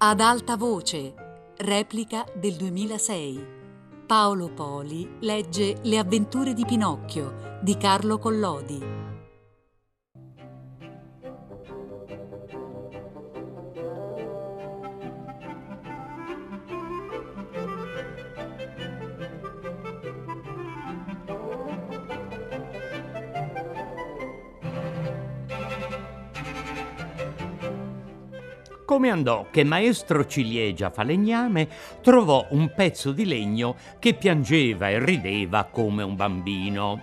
Ad alta voce, replica del 2006. Paolo Poli legge Le avventure di Pinocchio di Carlo Collodi. Come andò che maestro Ciliegia Falegname trovò un pezzo di legno che piangeva e rideva come un bambino.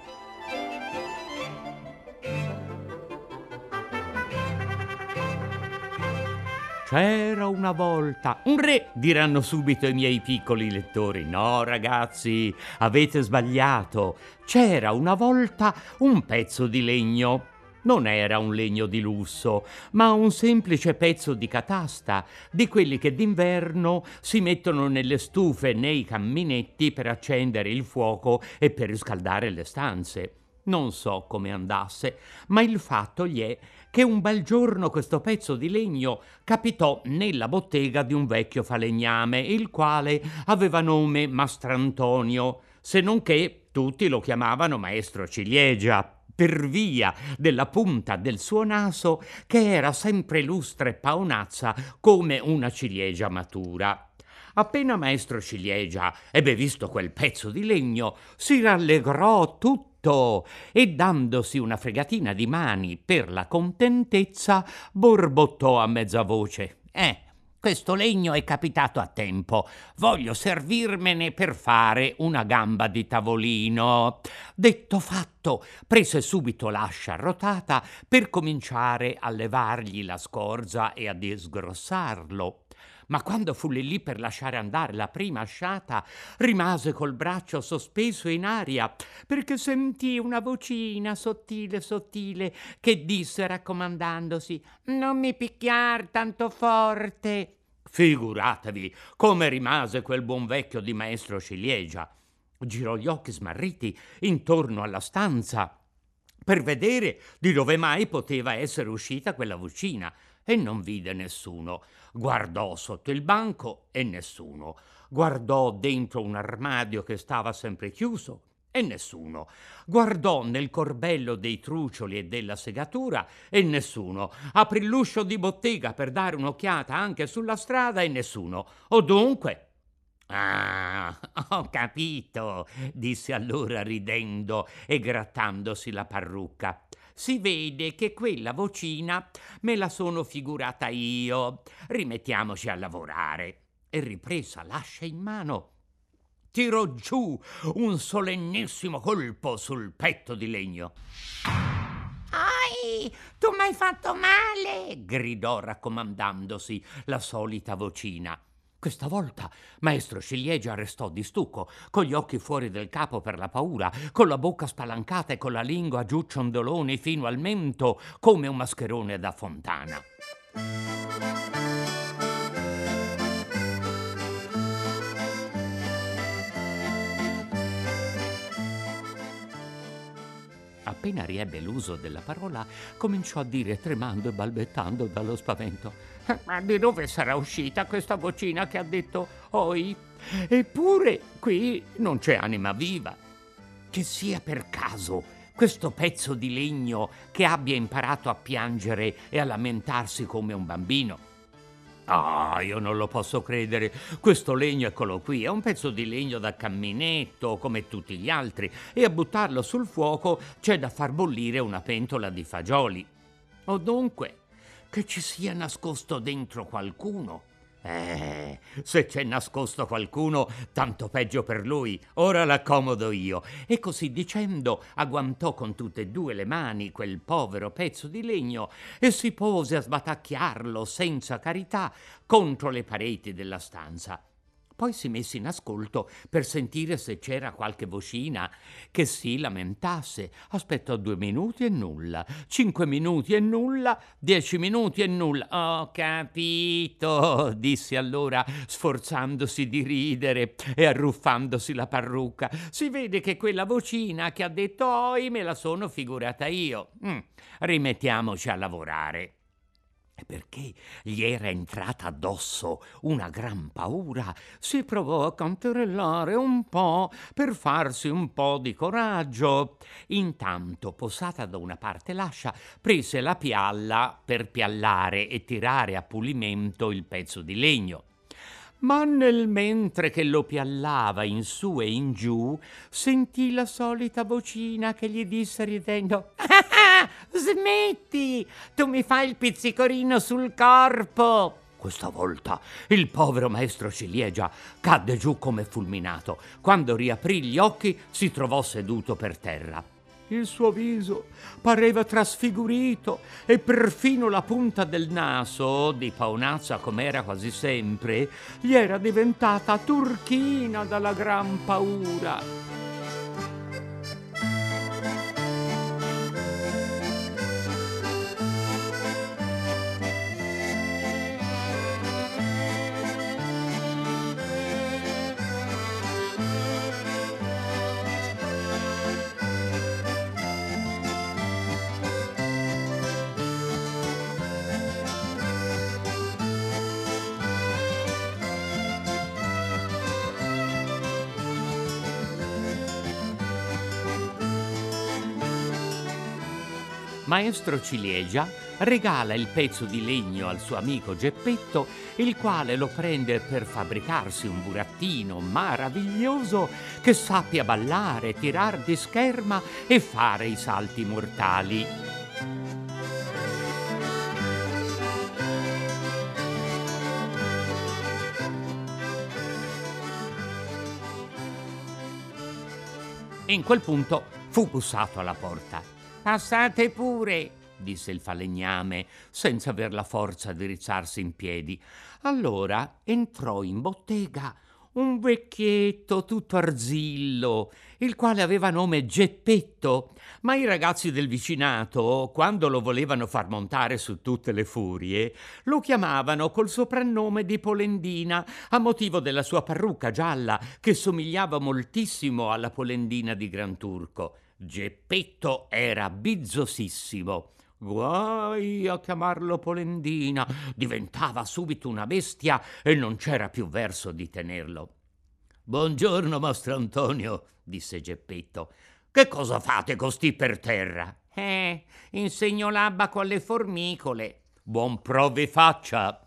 C'era una volta un re, diranno subito i miei piccoli lettori. No, ragazzi, avete sbagliato. C'era una volta un pezzo di legno non era un legno di lusso, ma un semplice pezzo di catasta, di quelli che d'inverno si mettono nelle stufe nei camminetti per accendere il fuoco e per riscaldare le stanze. Non so come andasse, ma il fatto gli è che un bel giorno questo pezzo di legno capitò nella bottega di un vecchio falegname, il quale aveva nome Mastrantonio, se non che tutti lo chiamavano maestro ciliegia per via della punta del suo naso che era sempre lustra e paonazza come una ciliegia matura. Appena maestro ciliegia ebbe visto quel pezzo di legno, si rallegrò tutto e dandosi una fregatina di mani per la contentezza, borbottò a mezza voce. Eh, questo legno è capitato a tempo. Voglio servirmene per fare una gamba di tavolino. Detto fatto, prese subito l'ascia arrotata per cominciare a levargli la scorza e a disgrossarlo. Ma quando fu lì lì per lasciare andare la prima asciata, rimase col braccio sospeso in aria, perché sentì una vocina sottile sottile che disse raccomandandosi Non mi picchiar tanto forte. Figuratevi come rimase quel buon vecchio di maestro ciliegia. Girò gli occhi smarriti intorno alla stanza per vedere di dove mai poteva essere uscita quella vocina e non vide nessuno. Guardò sotto il banco e nessuno. Guardò dentro un armadio che stava sempre chiuso e nessuno. Guardò nel corbello dei trucioli e della segatura e nessuno. Aprì l'uscio di bottega per dare un'occhiata anche sulla strada e nessuno. O dunque. Ah, ho capito, disse allora ridendo e grattandosi la parrucca. Si vede che quella vocina me la sono figurata io. Rimettiamoci a lavorare. E ripresa l'ascia in mano tirò giù un solennissimo colpo sul petto di legno. Ai, tu m'hai fatto male! gridò raccomandandosi la solita vocina. Questa volta maestro Ciliegia restò di stucco, con gli occhi fuori del capo per la paura, con la bocca spalancata e con la lingua giù ciondoloni fino al mento, come un mascherone da fontana. Appena riebbe l'uso della parola, cominciò a dire tremando e balbettando dallo spavento. Ma di dove sarà uscita questa vocina che ha detto oi? Eppure qui non c'è anima viva. Che sia per caso questo pezzo di legno che abbia imparato a piangere e a lamentarsi come un bambino. Ah, io non lo posso credere. Questo legno, eccolo qui, è un pezzo di legno da camminetto, come tutti gli altri, e a buttarlo sul fuoco c'è da far bollire una pentola di fagioli. O dunque, che ci sia nascosto dentro qualcuno eh, se c'è nascosto qualcuno, tanto peggio per lui. Ora l'accomodo io. E così dicendo, agguantò con tutte e due le mani quel povero pezzo di legno e si pose a sbatacchiarlo senza carità contro le pareti della stanza. Poi si mise in ascolto per sentire se c'era qualche vocina che si lamentasse. Aspettò due minuti e nulla, cinque minuti e nulla, dieci minuti e nulla. Ho capito, disse allora, sforzandosi di ridere e arruffandosi la parrucca. Si vede che quella vocina che ha detto oi me la sono figurata io. Mm, rimettiamoci a lavorare. Perché gli era entrata addosso una gran paura, si provò a canterellare un po' per farsi un po' di coraggio. Intanto, posata da una parte l'ascia, prese la pialla per piallare e tirare a pulimento il pezzo di legno ma nel mentre che lo piallava in su e in giù, sentì la solita vocina che gli disse ridendo ah, Smetti! Tu mi fai il pizzicorino sul corpo! Questa volta il povero maestro Ciliegia cadde giù come fulminato. Quando riaprì gli occhi si trovò seduto per terra. Il suo viso pareva trasfigurito e perfino la punta del naso, di paonazza com'era quasi sempre, gli era diventata turchina dalla gran paura. Maestro Ciliegia regala il pezzo di legno al suo amico Geppetto, il quale lo prende per fabbricarsi un burattino meraviglioso che sappia ballare, tirar di scherma e fare i salti mortali. In quel punto fu bussato alla porta. Passate pure, disse il falegname, senza aver la forza di rizzarsi in piedi. Allora entrò in bottega un vecchietto tutto arzillo, il quale aveva nome Geppetto, ma i ragazzi del vicinato, quando lo volevano far montare su tutte le furie, lo chiamavano col soprannome di Polendina, a motivo della sua parrucca gialla, che somigliava moltissimo alla Polendina di Gran Turco. Geppetto era bizzosissimo. Guai a chiamarlo Polendina, diventava subito una bestia e non c'era più verso di tenerlo. Buongiorno, mastro Antonio, disse Geppetto. Che cosa fate costì per terra? Eh, insegno l'abaco alle formicole. Buon prove faccia.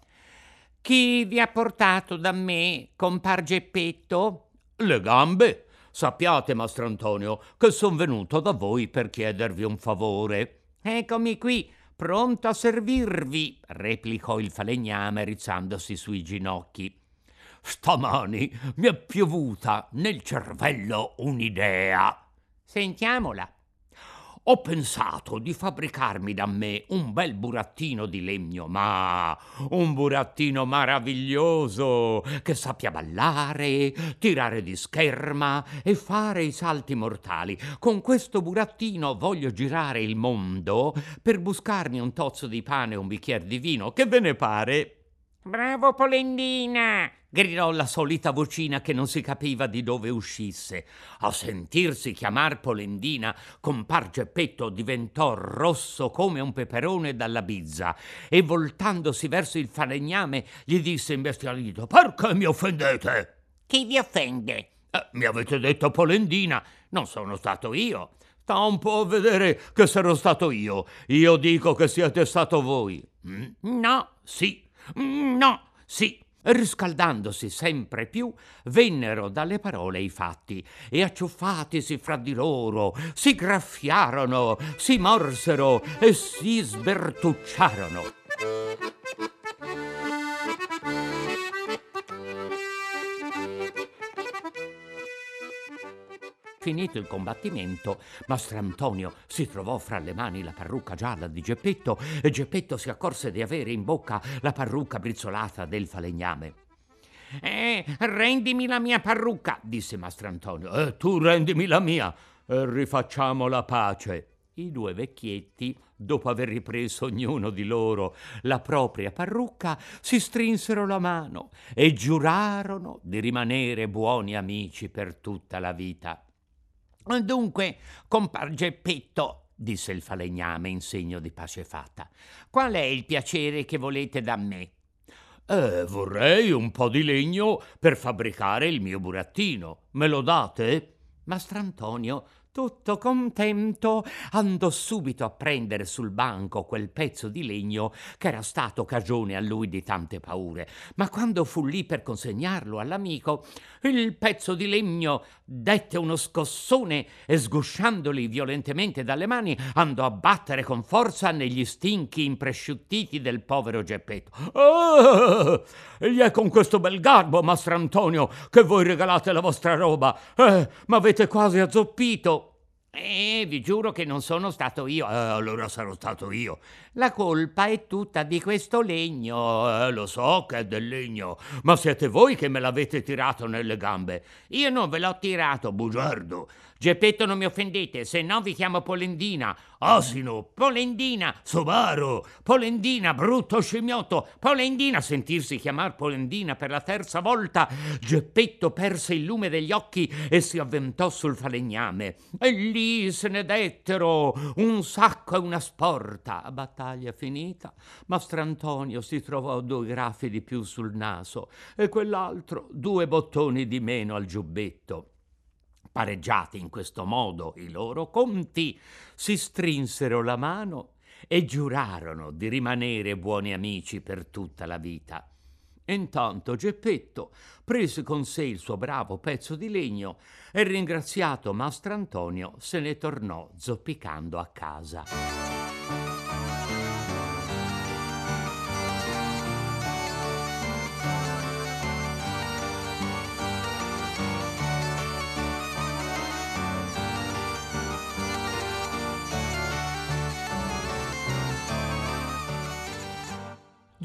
Chi vi ha portato da me, compar Geppetto? Le gambe, Sappiate, mastro Antonio, che son venuto da voi per chiedervi un favore. Eccomi qui, pronto a servirvi, replicò il falegname rizzandosi sui ginocchi. Stamani mi è piovuta nel cervello un'idea. Sentiamola. Ho pensato di fabbricarmi da me un bel burattino di legno, ma un burattino meraviglioso che sappia ballare, tirare di scherma e fare i salti mortali. Con questo burattino voglio girare il mondo per buscarmi un tozzo di pane e un bicchiere di vino. Che ve ne pare? Bravo Polendina! Gridò la solita vocina che non si capiva di dove uscisse. A sentirsi chiamar Polendina, compar Geppetto diventò rosso come un peperone dalla bizza e voltandosi verso il falegname gli disse imbestialito: Perché mi offendete? Chi vi offende? Eh, mi avete detto Polendina, non sono stato io. Sta un po' a vedere che sarò stato io. Io dico che siete stato voi. Mm? No, sì. Mm, no, sì riscaldandosi sempre più, vennero dalle parole i fatti e acciuffatisi fra di loro, si graffiarono, si morsero e si sbertucciarono. Finito il combattimento, Mastro Antonio si trovò fra le mani la parrucca gialla di Geppetto e Geppetto si accorse di avere in bocca la parrucca brizzolata del falegname. Eh, rendimi la mia parrucca, disse Mastro Antonio. Eh, tu rendimi la mia e rifacciamo la pace. I due vecchietti, dopo aver ripreso ognuno di loro la propria parrucca, si strinsero la mano e giurarono di rimanere buoni amici per tutta la vita. Dunque, compar Geppetto, disse il falegname in segno di pace fatta. Qual è il piacere che volete da me? Eh, vorrei un po' di legno per fabbricare il mio burattino. Me lo date? Mastrantonio tutto contento, andò subito a prendere sul banco quel pezzo di legno che era stato cagione a lui di tante paure. Ma quando fu lì per consegnarlo all'amico, il pezzo di legno dette uno scossone e sgusciandoli violentemente dalle mani andò a battere con forza negli stinchi impresciuttiti del povero Geppetto. Ah, gli è con questo bel garbo, mastro Antonio, che voi regalate la vostra roba. Eh, m'avete quasi azzoppito. Eh, vi giuro che non sono stato io. Eh, allora sarò stato io. La colpa è tutta di questo legno. Eh, lo so che è del legno, ma siete voi che me l'avete tirato nelle gambe. Io non ve l'ho tirato, bugiardo. Geppetto, non mi offendete, se no vi chiamo Polendina. Asino. Polendina. Somaro. Polendina, brutto scimmiotto. Polendina, sentirsi chiamar Polendina per la terza volta. Geppetto perse il lume degli occhi e si avventò sul falegname. E lì se ne dettero un sacco e una sporta. Battaglia finita, Mastrantonio si trovò due grafi di più sul naso e quell'altro due bottoni di meno al giubbetto. Pareggiati in questo modo i loro conti, si strinsero la mano e giurarono di rimanere buoni amici per tutta la vita. Intanto Geppetto prese con sé il suo bravo pezzo di legno e ringraziato Mastrantonio se ne tornò zoppicando a casa.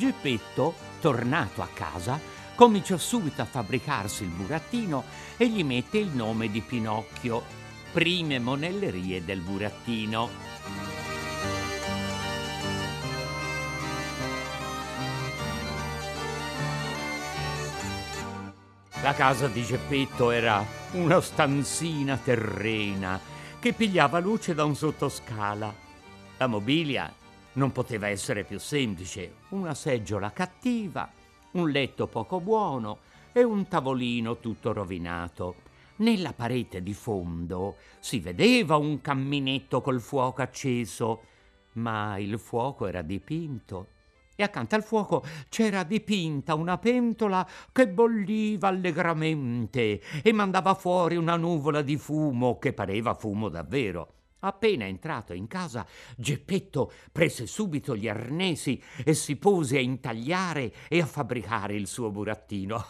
Geppetto, tornato a casa, cominciò subito a fabbricarsi il burattino e gli mette il nome di Pinocchio, prime monellerie del burattino. La casa di Geppetto era una stanzina terrena che pigliava luce da un sottoscala. La mobilia non poteva essere più semplice. Una seggiola cattiva, un letto poco buono e un tavolino tutto rovinato. Nella parete di fondo si vedeva un camminetto col fuoco acceso, ma il fuoco era dipinto e accanto al fuoco c'era dipinta una pentola che bolliva allegramente e mandava fuori una nuvola di fumo che pareva fumo davvero. Appena entrato in casa, Geppetto prese subito gli arnesi e si pose a intagliare e a fabbricare il suo burattino.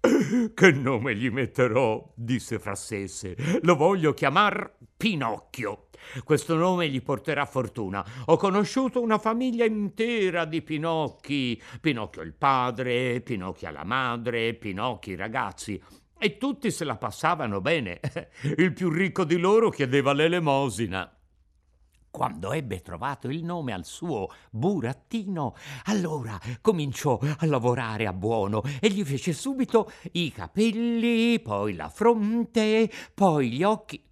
che nome gli metterò? disse fra sé. Lo voglio chiamar Pinocchio. Questo nome gli porterà fortuna. Ho conosciuto una famiglia intera di Pinocchi. Pinocchio il padre, Pinocchio la madre, Pinocchi i ragazzi e tutti se la passavano bene. Il più ricco di loro chiedeva l'elemosina. Quando ebbe trovato il nome al suo burattino, allora cominciò a lavorare a buono e gli fece subito i capelli, poi la fronte, poi gli occhi.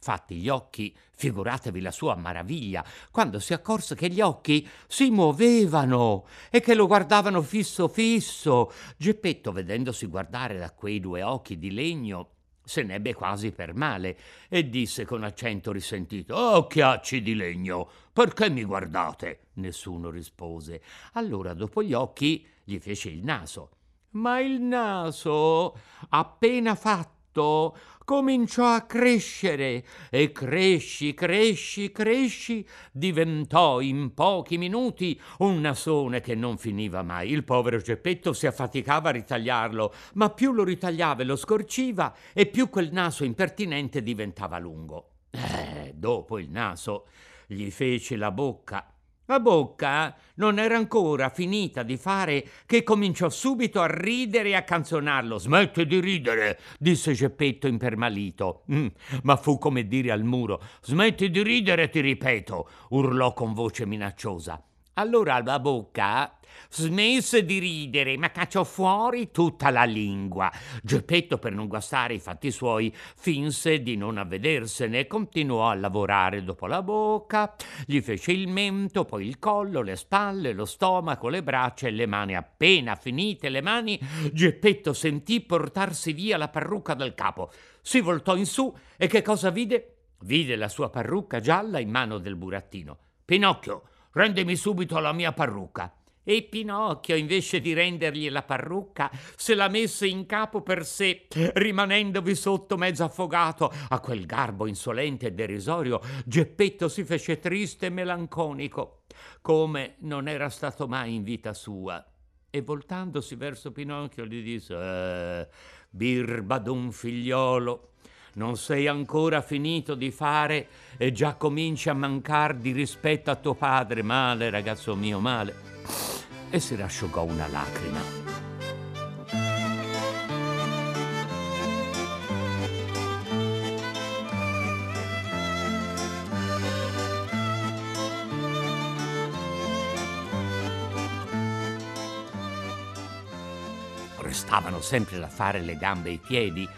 Fatti gli occhi, figuratevi la sua maraviglia quando si accorse che gli occhi si muovevano e che lo guardavano fisso fisso. Geppetto, vedendosi guardare da quei due occhi di legno, se n'ebbe quasi per male e disse con accento risentito: Occhiacci di legno, perché mi guardate? Nessuno rispose. Allora, dopo gli occhi, gli fece il naso. Ma il naso, appena fatto, tutto cominciò a crescere e cresci, cresci, cresci, diventò in pochi minuti un nasone che non finiva mai. Il povero Geppetto si affaticava a ritagliarlo, ma più lo ritagliava e lo scorciva e più quel naso impertinente diventava lungo. Eh, dopo il naso gli fece la bocca la bocca non era ancora finita di fare che cominciò subito a ridere e a canzonarlo. Smetti di ridere, disse Geppetto impermalito. Mm, ma fu come dire al muro. Smetti di ridere, ti ripeto, urlò con voce minacciosa. Allora la bocca smesse di ridere, ma cacciò fuori tutta la lingua. Geppetto, per non guastare i fatti suoi, finse di non avvedersene e continuò a lavorare dopo la bocca, gli fece il mento, poi il collo, le spalle, lo stomaco, le braccia e le mani. Appena finite le mani, Geppetto sentì portarsi via la parrucca dal capo. Si voltò in su e che cosa vide? Vide la sua parrucca gialla in mano del burattino. Pinocchio, rendimi subito la mia parrucca. E Pinocchio, invece di rendergli la parrucca, se la messe in capo per sé, rimanendovi sotto mezzo affogato. A quel garbo insolente e derisorio, Geppetto si fece triste e melanconico, come non era stato mai in vita sua. E voltandosi verso Pinocchio gli disse: eh, Birba d'un figliolo, non sei ancora finito di fare e già cominci a mancar di rispetto a tuo padre. Male, ragazzo mio, male. E si rasciugò una lacrima. Restavano sempre da fare le gambe e i piedi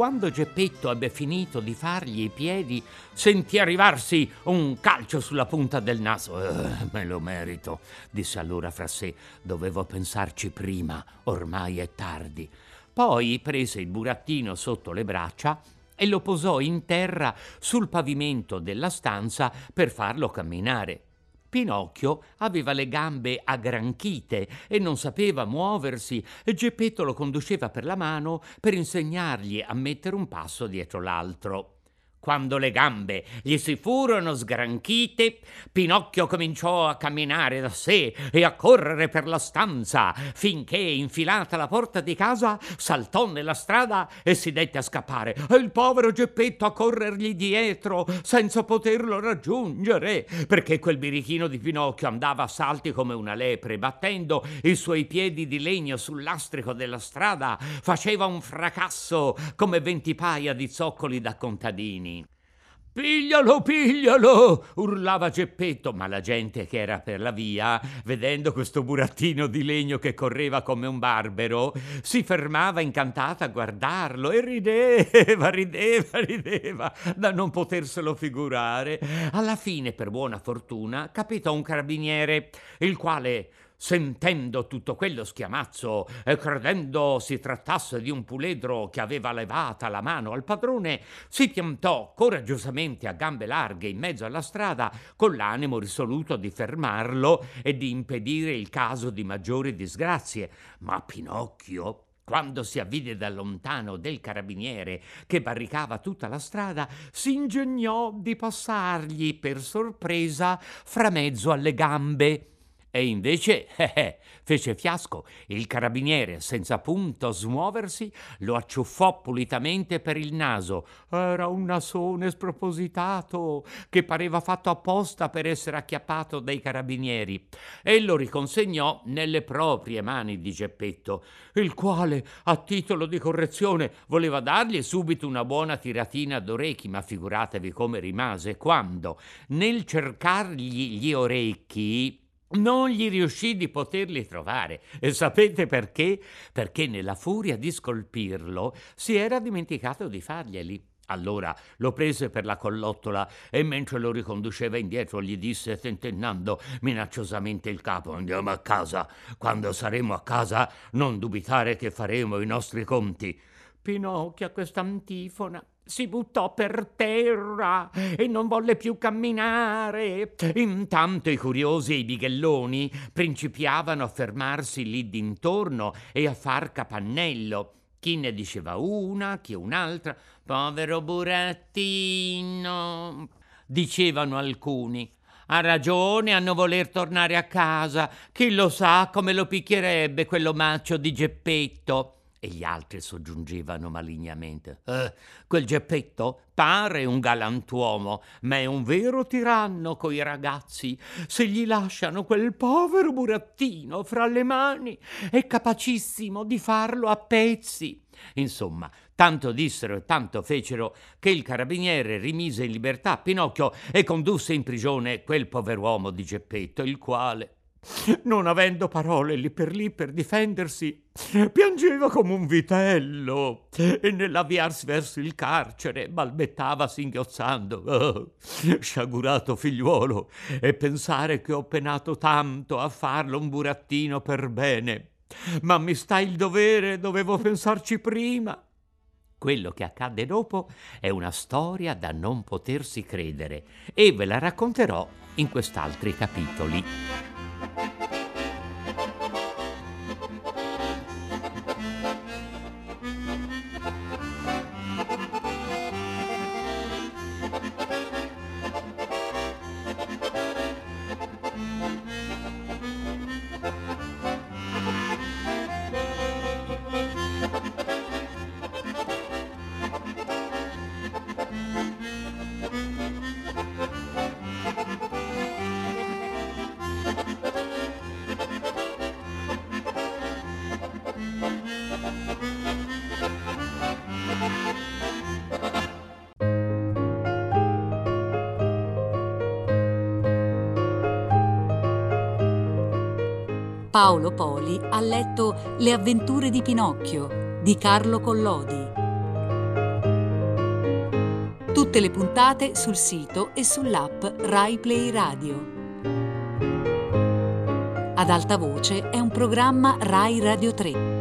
quando Geppetto ebbe finito di fargli i piedi, sentì arrivarsi un calcio sulla punta del naso. Eh, me lo merito, disse allora fra sé. Dovevo pensarci prima, ormai è tardi. Poi prese il burattino sotto le braccia e lo posò in terra sul pavimento della stanza per farlo camminare. Pinocchio aveva le gambe aggranchite e non sapeva muoversi e Geppetto lo conduceva per la mano per insegnargli a mettere un passo dietro l'altro. Quando le gambe gli si furono sgranchite, Pinocchio cominciò a camminare da sé e a correre per la stanza, finché, infilata la porta di casa, saltò nella strada e si dette a scappare. E il povero Geppetto a corrergli dietro, senza poterlo raggiungere, perché quel birichino di Pinocchio andava a salti come una lepre, battendo i suoi piedi di legno sul lastrico della strada, faceva un fracasso come venti paia di zoccoli da contadini. Piglialo, piglialo! urlava Geppetto, ma la gente che era per la via, vedendo questo burattino di legno che correva come un barbero, si fermava incantata a guardarlo e rideva, rideva, rideva, da non poterselo figurare. Alla fine, per buona fortuna, capitò un carabiniere, il quale Sentendo tutto quello schiamazzo e credendo si trattasse di un puledro che aveva levata la mano al padrone, si piantò coraggiosamente a gambe larghe in mezzo alla strada, con l'animo risoluto di fermarlo e di impedire il caso di maggiori disgrazie. Ma Pinocchio quando si avvide da lontano del carabiniere che barricava tutta la strada, si ingegnò di passargli per sorpresa fra mezzo alle gambe. E invece, eh, eh, fece fiasco. Il carabiniere, senza punto smuoversi, lo acciuffò pulitamente per il naso. Era un nasone spropositato, che pareva fatto apposta per essere acchiappato dai carabinieri, e lo riconsegnò nelle proprie mani di Geppetto, il quale, a titolo di correzione, voleva dargli subito una buona tiratina d'orecchi, ma figuratevi come rimase quando, nel cercargli gli orecchi, non gli riuscì di poterli trovare. E sapete perché? Perché nella furia di scolpirlo si era dimenticato di farglieli. Allora lo prese per la collottola e mentre lo riconduceva indietro gli disse tentennando minacciosamente il capo Andiamo a casa. Quando saremo a casa non dubitare che faremo i nostri conti. Pinocchio a questa antifona si buttò per terra e non volle più camminare. Intanto i curiosi e i bighelloni principiavano a fermarsi lì d'intorno e a far capannello. Chi ne diceva una, chi un'altra. Povero burattino, dicevano alcuni. Ha ragione a non voler tornare a casa. Chi lo sa come lo picchierebbe quell'omaccio di Geppetto. E gli altri soggiungevano malignamente. Eh, quel Geppetto pare un galantuomo, ma è un vero tiranno coi ragazzi. Se gli lasciano quel povero burattino fra le mani, è capacissimo di farlo a pezzi. Insomma, tanto dissero e tanto fecero che il carabiniere rimise in libertà Pinocchio e condusse in prigione quel pover'uomo di Geppetto, il quale non avendo parole lì per lì per difendersi, piangeva come un vitello e nell'avviarsi verso il carcere balbettava singhiozzando. Oh, sciagurato figliuolo, e pensare che ho penato tanto a farlo un burattino per bene. Ma mi sta il dovere, dovevo pensarci prima. Quello che accadde dopo è una storia da non potersi credere e ve la racconterò in quest'altri capitoli. Paolo Poli ha letto Le avventure di Pinocchio di Carlo Collodi. Tutte le puntate sul sito e sull'app Rai Play Radio. Ad alta voce è un programma Rai Radio 3.